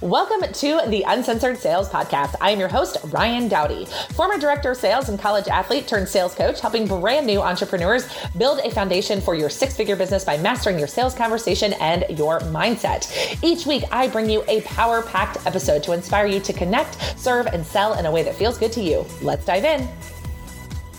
Welcome to the Uncensored Sales Podcast. I am your host, Ryann Dowdy, former director of sales and college athlete turned sales coach, helping brand new entrepreneurs build a foundation for your six figure business by mastering your sales conversation and your mindset. Each week, I bring you a power packed episode to inspire you to connect, serve, and sell in a way that feels good to you. Let's dive in.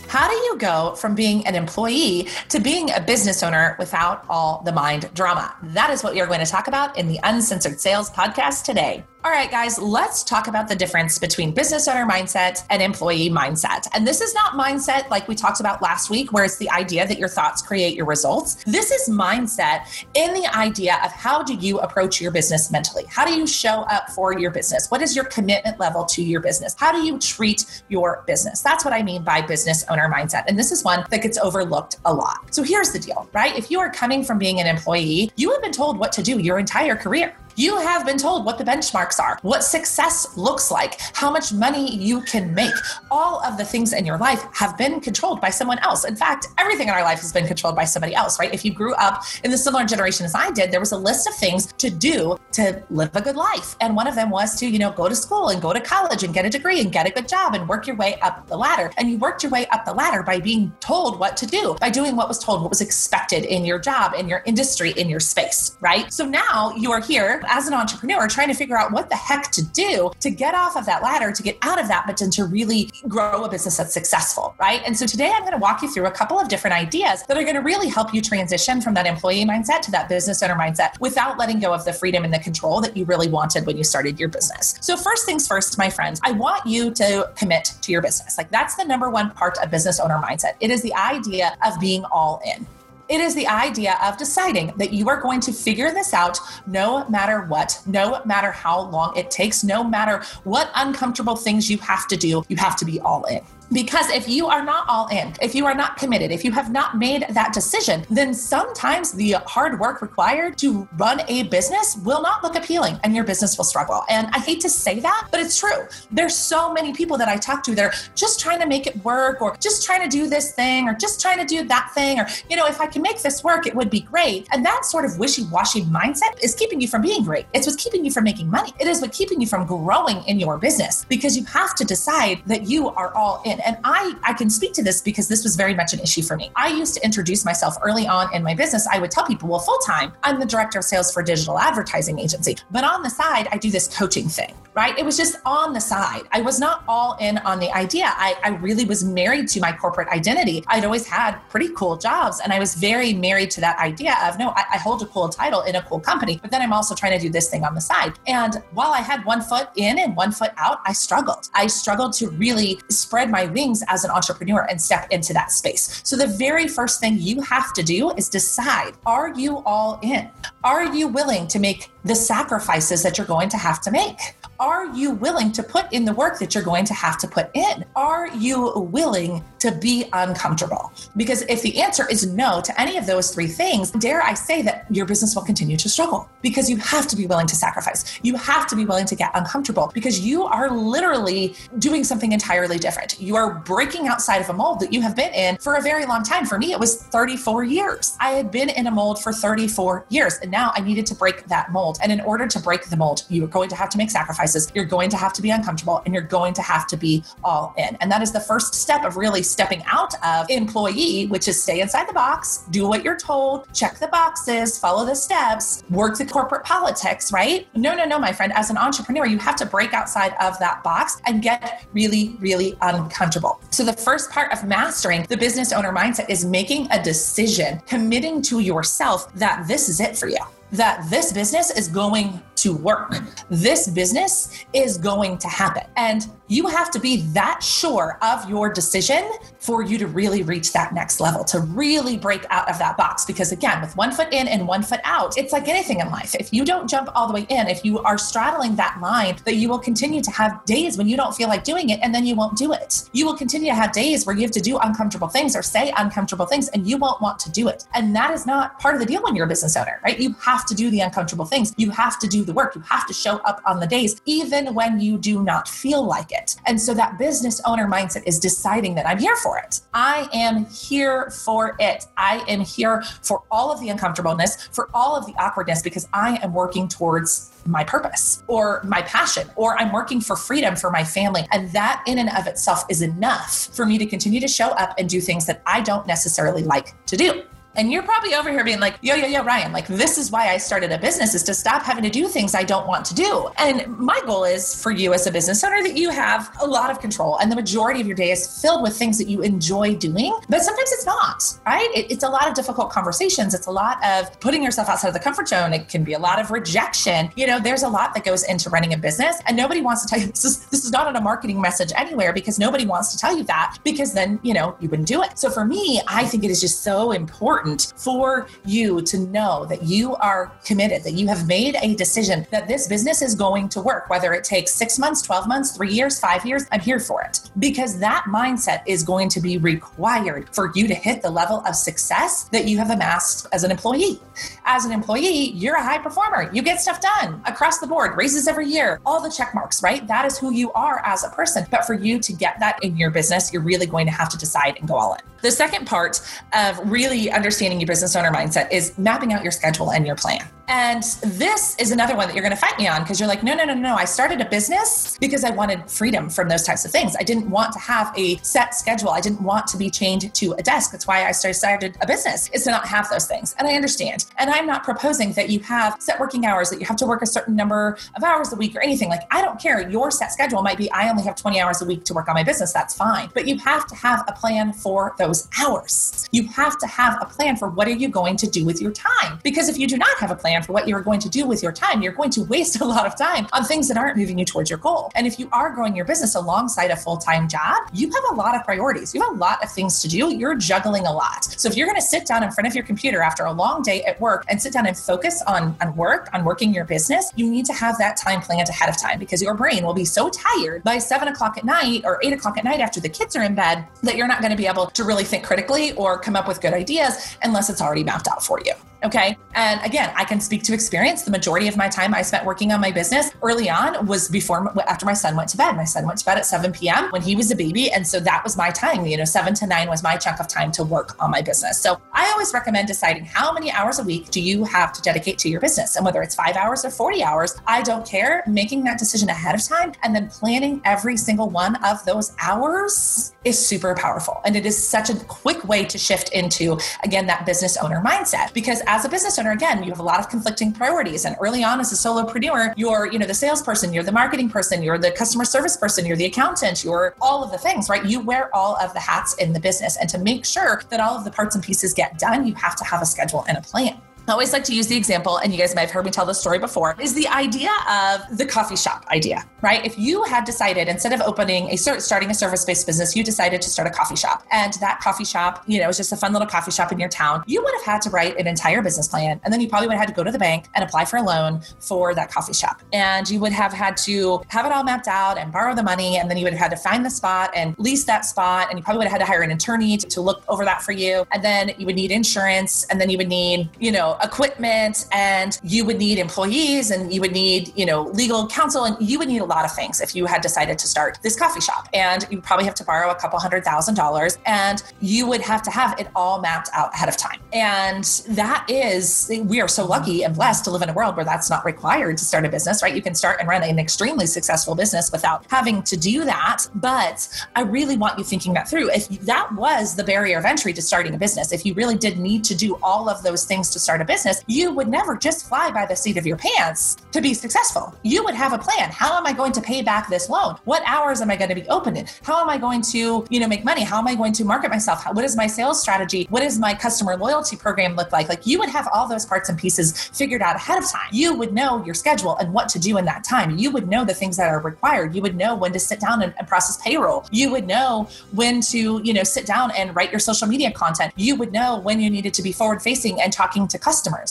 How do you go from being an employee to being a business owner without all the mind drama? That is what we are going to talk about in the Uncensored Sales podcast today. All right, guys, let's talk about the difference between business owner mindset and employee mindset. And this is not mindset like we talked about last week, where it's the idea that your thoughts create your results. This is mindset in the idea of how do you approach your business mentally? How do you show up for your business? What is your commitment level to your business? How do you treat your business? That's what I mean by business owner mindset. And this is one that gets overlooked a lot. So here's the deal, right? If you are coming from being an employee, you have been told what to do your entire career. You have been told what the benchmarks are, what success looks like, how much money you can make. All of the things in your life have been controlled by someone else. In fact, everything in our life has been controlled by somebody else, right? If you grew up in the similar generation as I did, there was a list of things to do to live a good life. And one of them was to, you know, go to school and go to college and get a degree and get a good job and work your way up the ladder. And you worked your way up the ladder by being told what to do, by doing what was told, what was expected in your job, in your industry, in your space, right? So now you are here as an entrepreneur trying to figure out what the heck to do to get off of that ladder, to get out of that, but then to really grow a business that's successful, right? And so today I'm going to walk you through a couple of different ideas that are going to really help you transition from that employee mindset to that business owner mindset without letting go of the freedom and the control that you really wanted when you started your business. So, first things first, my friends, I want you to commit to your business. Like, that's the number one part of business owner mindset. It is the idea of being all in. It is the idea of deciding that you are going to figure this out no matter what, no matter how long it takes, no matter what uncomfortable things you have to do, you have to be all in. Because if you are not all in, if you are not committed, if you have not made that decision, then sometimes the hard work required to run a business will not look appealing and your business will struggle. And I hate to say that, but it's true. There's so many people that I talk to, that are just trying to make it work or just trying to do this thing or just trying to do that thing or, you know, if I can make this work, it would be great. And that sort of wishy washy mindset is keeping you from being great. It's what's keeping you from making money. It is what keeping you from growing in your business because you have to decide that you are all in. And I, I can speak to this because this was very much an issue for me. I used to introduce myself early on in my business. I would tell people, well, full time, I'm the director of sales for a digital advertising agency. But on the side, I do this coaching thing, right? It was just on the side. I was not all in on the idea. I, I really was married to my corporate identity. I'd always had pretty cool jobs. And I was very married to that idea of, no, I, I hold a cool title in a cool company, but then I'm also trying to do this thing on the side. And while I had one foot in and one foot out, I struggled. I struggled to really spread my wings as an entrepreneur and step into that space. So the very first thing you have to do is decide are you all in? Are you willing to make the sacrifices that you're going to have to make? Are you willing to put in the work that you're going to have to put in? Are you willing to be uncomfortable? Because if the answer is no to any of those three things, dare I say that your business will continue to struggle because you have to be willing to sacrifice. You have to be willing to get uncomfortable because you are literally doing something entirely different. You are breaking outside of a mold that you have been in for a very long time. For me, it was 34 years. I had been in a mold for 34 years and now I needed to break that mold. And in order to break the mold, you are going to have to make sacrifices. You're going to have to be uncomfortable and you're going to have to be all in. And that is the first step of really stepping out of employee, which is stay inside the box, do what you're told, check the boxes, follow the steps, work the corporate politics, right? No, no, no, my friend. As an entrepreneur, you have to break outside of that box and get really, really uncomfortable. So the first part of mastering the business owner mindset is making a decision, committing to yourself that this is it for you that this business is going to work. This business is going to happen. And you have to be that sure of your decision for you to really reach that next level, to really break out of that box. Because again, with one foot in and one foot out, it's like anything in life. If you don't jump all the way in, if you are straddling that line, that you will continue to have days when you don't feel like doing it and then you won't do it. You will continue to have days where you have to do uncomfortable things or say uncomfortable things and you won't want to do it. And that is not part of the deal when you're a business owner, right? You have to do the uncomfortable things. You have to do the work. You have to show up on the days, even when you do not feel like it. And so that business owner mindset is deciding that I'm here for it. I am here for it. I am here for all of the uncomfortableness, for all of the awkwardness, because I am working towards my purpose or my passion, or I'm working for freedom for my family. And that in and of itself is enough for me to continue to show up and do things that I don't necessarily like to do. And you're probably over here being like, yo, yo, yo, Ryann, like this is why I started a business is to stop having to do things I don't want to do. And my goal is for you as a business owner that you have a lot of control and the majority of your day is filled with things that you enjoy doing. But sometimes it's not, right? It, it's a lot of difficult conversations. It's a lot of putting yourself outside of the comfort zone. It can be a lot of rejection. You know, there's a lot that goes into running a business and nobody wants to tell you this is this is not on a marketing message anywhere because nobody wants to tell you that because then, you know, you wouldn't do it. So for me, I think it is just so important important for you to know that you are committed, that you have made a decision that this business is going to work, whether it takes six months, 12 months, three years, five years, I'm here for it. Because that mindset is going to be required for you to hit the level of success that you have amassed as an employee. As an employee, you're a high performer. You get stuff done across the board, raises every year, all the check marks, right? That is who you are as a person. But for you to get that in your business, you're really going to have to decide and go all in. The second part of really understanding your business owner mindset is mapping out your schedule and your plan. And this is another one that you're going to fight me on because you're like, no, no, no, no. I started a business because I wanted freedom from those types of things. I didn't want to have a set schedule. I didn't want to be chained to a desk. That's why I started a business, is to not have those things. And I understand. And I'm not proposing that you have set working hours, that you have to work a certain number of hours a week or anything. Like, I don't care. Your set schedule might be I only have 20 hours a week to work on my business. That's fine. But you have to have a plan for those hours. You have to have a plan for what are you going to do with your time. Because if you do not have a plan, plan for what you're going to do with your time, you're going to waste a lot of time on things that aren't moving you towards your goal. And if you are growing your business alongside a full time job, you have a lot of priorities. You have a lot of things to do. You're juggling a lot. So if you're going to sit down in front of your computer after a long day at work and sit down and focus on, on work, on working your business, you need to have that time planned ahead of time because your brain will be so tired by seven o'clock at night or eight o'clock at night after the kids are in bed that you're not going to be able to really think critically or come up with good ideas unless it's already mapped out for you. Okay. And again, I can speak to experience. The majority of my time I spent working on my business early on was before, after my son went to bed. My son went to bed at 7 p.m. when he was a baby. And so that was my time. You know, seven to nine was my chunk of time to work on my business. So I always recommend deciding how many hours a week do you have to dedicate to your business. And whether it's five hours or 40 hours, I don't care. Making that decision ahead of time and then planning every single one of those hours is super powerful. And it is such a quick way to shift into, again, that business owner mindset. Because as a business owner, again, you have a lot of conflicting priorities. And early on as a solopreneur, you're, you know, the salesperson, you're the marketing person, you're the customer service person, you're the accountant, you're all of the things, right? You wear all of the hats in the business. And to make sure that all of the parts and pieces get done, you have to have a schedule and a plan. I always like to use the example, and you guys might have heard me tell this story before, is the idea of the coffee shop idea, right? If you had decided instead of opening a starting a service-based business, you decided to start a coffee shop, and that coffee shop, you know, was just a fun little coffee shop in your town, you would have had to write an entire business plan, and then you probably would have had to go to the bank and apply for a loan for that coffee shop, and you would have had to have it all mapped out and borrow the money, and then you would have had to find the spot and lease that spot, and you probably would have had to hire an attorney to, to look over that for you, and then you would need insurance, and then you would need, you know, equipment and you would need employees and you would need, you know, legal counsel and you would need a lot of things if you had decided to start this coffee shop. And you probably have to borrow a couple hundred thousand dollars and you would have to have it all mapped out ahead of time. And that is, we are so lucky and blessed to live in a world where that's not required to start a business, right? You can start and run an extremely successful business without having to do that. But I really want you thinking that through. If that was the barrier of entry to starting a business, if you really did need to do all of those things to start a business, you would never just fly by the seat of your pants to be successful. You would have a plan. How am I going to pay back this loan? What hours am I going to be open in? How am I going to, you know, make money? How am I going to market myself? How, what is my sales strategy? What does my customer loyalty program look like? Like you would have all those parts and pieces figured out ahead of time. You would know your schedule and what to do in that time. You would know the things that are required. You would know when to sit down and, and process payroll. You would know when to, you know, sit down and write your social media content. You would know when you needed to be forward facing and talking to customers,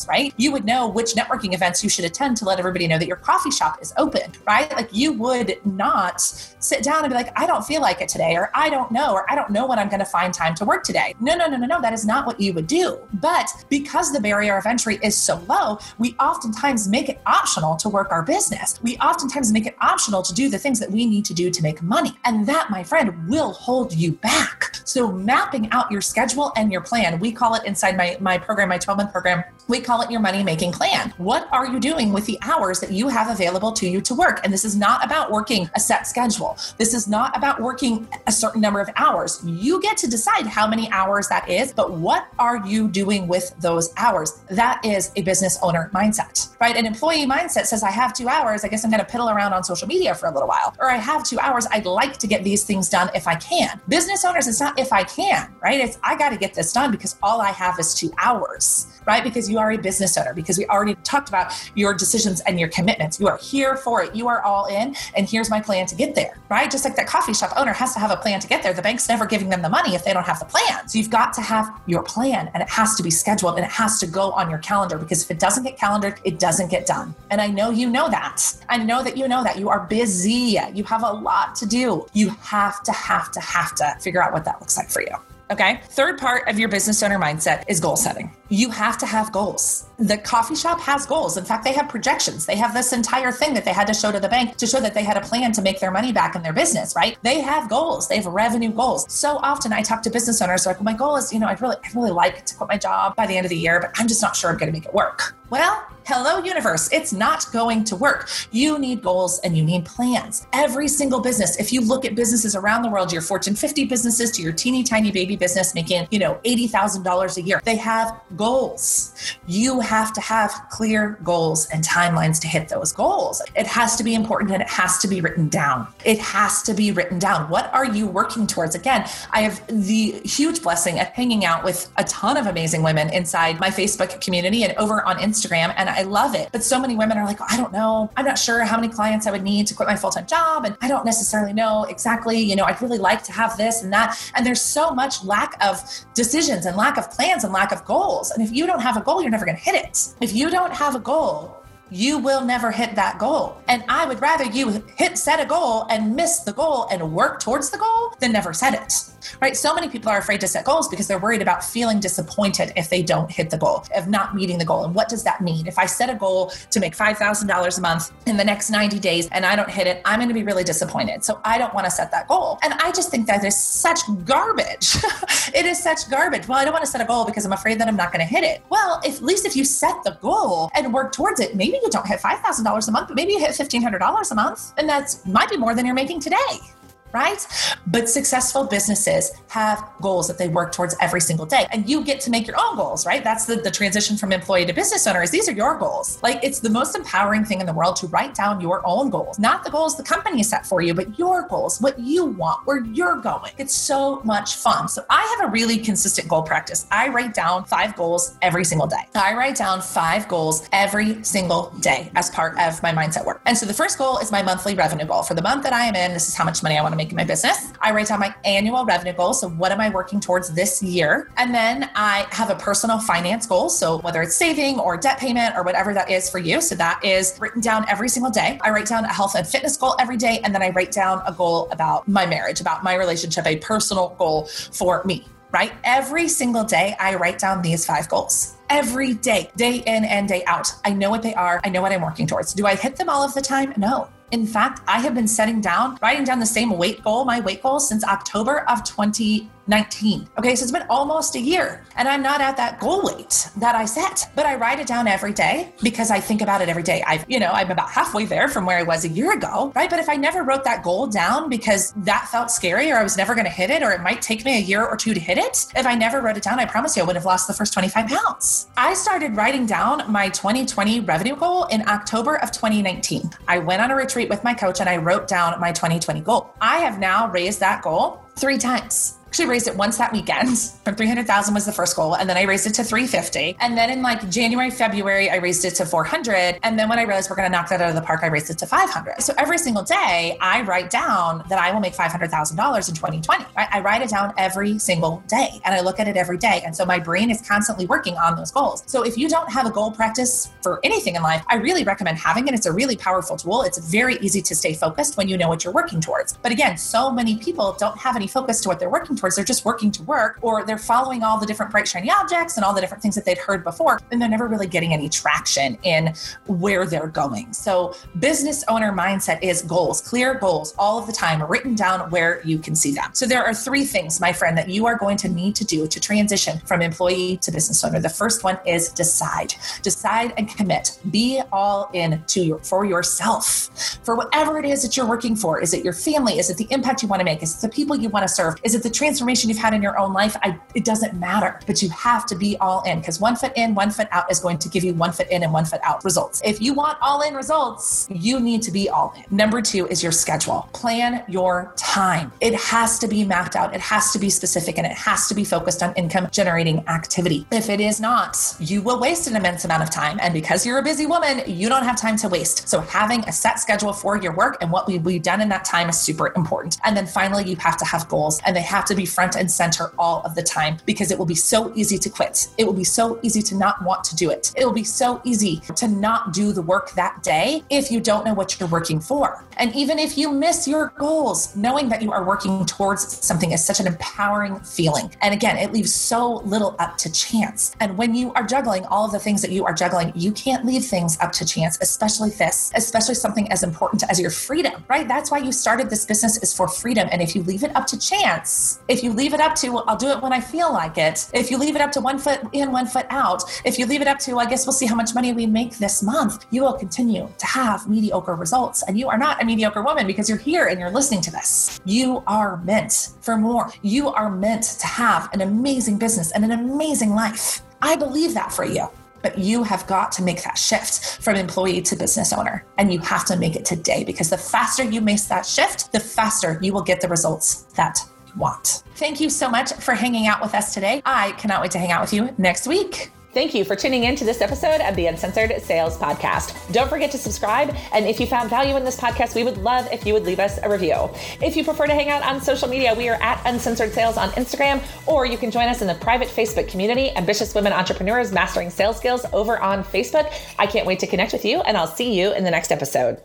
right? You would know which networking events you should attend to let everybody know that your coffee shop is open, right? Like you would not sit down and be like, I don't feel like it today, or I don't know, or I don't know when I'm going to find time to work today. No, no, no, no, no. That is not what you would do. But because the barrier of entry is so low, we oftentimes make it optional to work our business. We oftentimes make it optional to do the things that we need to do to make money. And that, my friend, will hold you back. So mapping out your schedule and your plan, we call it inside my, my program, my 12 month program, we call it your money making plan. What are you doing with the hours that you have available to you to work? And this is not about working a set schedule. This is not about working a certain number of hours. You get to decide how many hours that is, but what are you doing with those hours? That is a business owner mindset, right? An employee mindset says, I have two hours. I guess I'm going to piddle around on social media for a little while. Or I have two hours. I'd like to get these things done if I can. Business owners, it's not if I can, right? It's I got to get this done because all I have is two hours, right? Because you are a business owner, because we already talked about your decisions and your commitments. You are here for it. You are all in. And here's my plan to get there, right? Just like that coffee shop owner has to have a plan to get there. The bank's never giving them the money if they don't have the plan. So you've got to have your plan and it has to be scheduled and it has to go on your calendar because if it doesn't get calendared, it doesn't get done. And I know you know that. I know that you know that. You are busy. You have a lot to do. You have to, have to, have to figure out what that looks like for you. Okay. Third part of your business owner mindset is goal setting. You have to have goals. The coffee shop has goals. In fact, they have projections. They have this entire thing that they had to show to the bank to show that they had a plan to make their money back in their business, right? They have goals. They have revenue goals. So often I talk to business owners like, well, my goal is, you know, I'd really, I'd really like to quit my job by the end of the year, but I'm just not sure I'm going to make it work. Well, hello, universe. It's not going to work. You need goals and you need plans. Every single business, if you look at businesses around the world, your Fortune 50 businesses to your teeny tiny baby business making, you know, $80,000 a year, they have goals. You have to have clear goals and timelines to hit those goals. It has to be important and it has to be written down. It has to be written down. What are you working towards? Again, I have the huge blessing of hanging out with a ton of amazing women inside my Facebook community and over on Instagram Instagram and I love it. But so many women are like, oh, I don't know. I'm not sure how many clients I would need to quit my full time job. And I don't necessarily know exactly, you know, I'd really like to have this and that. And there's so much lack of decisions and lack of plans and lack of goals. And if you don't have a goal, you're never going to hit it. If you don't have a goal, you will never hit that goal. And I would rather you hit set a goal and miss the goal and work towards the goal than never set it right? So many people are afraid to set goals because they're worried about feeling disappointed if they don't hit the goal, of not meeting the goal. And what does that mean? If I set a goal to make $5,000 a month in the next 90 days and I don't hit it, I'm going to be really disappointed. So I don't want to set that goal. And I just think that is such garbage. it is such garbage. Well, I don't want to set a goal because I'm afraid that I'm not going to hit it. Well, if, at least if you set the goal and work towards it, maybe you don't hit $5,000 a month, but maybe you hit $1,500 a month. And that's might be more than you're making today right? But successful businesses have goals that they work towards every single day. And you get to make your own goals, right? That's the, the transition from employee to business owner is these are your goals. Like it's the most empowering thing in the world to write down your own goals, not the goals the company set for you, but your goals, what you want, where you're going. It's so much fun. So I have a really consistent goal practice. I write down five goals every single day. I write down five goals every single day as part of my mindset work. And so the first goal is my monthly revenue goal. For the month that I am in, this is how much money I want to make in my business. I write down my annual revenue goal. So, what am I working towards this year? And then I have a personal finance goal. So, whether it's saving or debt payment or whatever that is for you. So, that is written down every single day. I write down a health and fitness goal every day. And then I write down a goal about my marriage, about my relationship, a personal goal for me right? Every single day, I write down these five goals. Every day, day in and day out. I know what they are. I know what I'm working towards. Do I hit them all of the time? No. In fact, I have been setting down, writing down the same weight goal, my weight goal, since October of 20 19. Okay, so it's been almost a year and I'm not at that goal weight that I set, but I write it down every day because I think about it every day. I've, you know, I'm about halfway there from where I was a year ago, right? But if I never wrote that goal down because that felt scary or I was never going to hit it or it might take me a year or two to hit it, if I never wrote it down, I promise you I would have lost the first 25 pounds. I started writing down my 2020 revenue goal in October of 2019. I went on a retreat with my coach and I wrote down my 2020 goal. I have now raised that goal three times. Actually raised it once that weekend. From 300,000 was the first goal. And then I raised it to 350. And then in like January, February, I raised it to 400. And then when I realized we're going to knock that out of the park, I raised it to 500. So every single day I write down that I will make $500,000 in 2020. I, I write it down every single day and I look at it every day. And so my brain is constantly working on those goals. So if you don't have a goal practice for anything in life, I really recommend having it. It's a really powerful tool. It's very easy to stay focused when you know what you're working towards. But again, so many people don't have any focus to what they're working towards. They're just working to work or they're following all the different bright, shiny objects and all the different things that they'd heard before. And they're never really getting any traction in where they're going. So, business owner mindset is goals, clear goals all of the time, written down where you can see them. So, there are three things, my friend, that you are going to need to do to transition from employee to business owner. The first one is decide. Decide and commit. Be all in to your for yourself. For whatever it is that you're working for. Is it your family? Is it the impact you want to make? Is it the people you want to serve? Is it the transformation you've had in your own life? I, it doesn't matter, but you have to be all in because one foot in, one foot out is going to give you one foot in and one foot out results. If you want all in results, you need to be all in. Number two is your schedule. Plan your time. It has to be mapped out. It has to be specific and it has to be focused on income generating activity. If it is not, you will waste an immense amount of time. And because you're a busy woman, you don't have time to waste. So having a set schedule for your work and what we, we've done in that time is super important. And then finally, you have to have goals and they have to be front and center all of the time because it will be so easy to quit. It will be so easy to not want to do it. It will be so easy to not do the work that day if you don't know what you're working for. And even if you miss your goals, knowing that you are working towards something is such an empowering feeling. And again, it leaves so little up to chance. And when you are juggling all of the things that you are juggling, you can't leave things up to chance, especially this, especially something as important as your freedom, right? That's why you started this business is for freedom. And if you leave it up to chance, if you leave it up to, I'll do it when I feel like it, if you leave it up to one foot in, one foot out, if you leave it up to, I guess we'll see how much money we make this month, you will continue to have mediocre results. And you are not a mediocre woman because you're here and you're listening to this. You are meant for more. You are meant to have an amazing business and an amazing life. I believe that for you. But you have got to make that shift from employee to business owner. And you have to make it today because the faster you make that shift, the faster you will get the results that want. Thank you so much for hanging out with us today. I cannot wait to hang out with you next week. Thank you for tuning in to this episode of the Uncensored Sales Podcast. Don't forget to subscribe. And if you found value in this podcast, we would love if you would leave us a review. If you prefer to hang out on social media, we are at Uncensored Sales on Instagram, or you can join us in the private Facebook community, Ambitious Women Entrepreneurs Mastering Sales Skills over on Facebook. I can't wait to connect with you, and I'll see you in the next episode.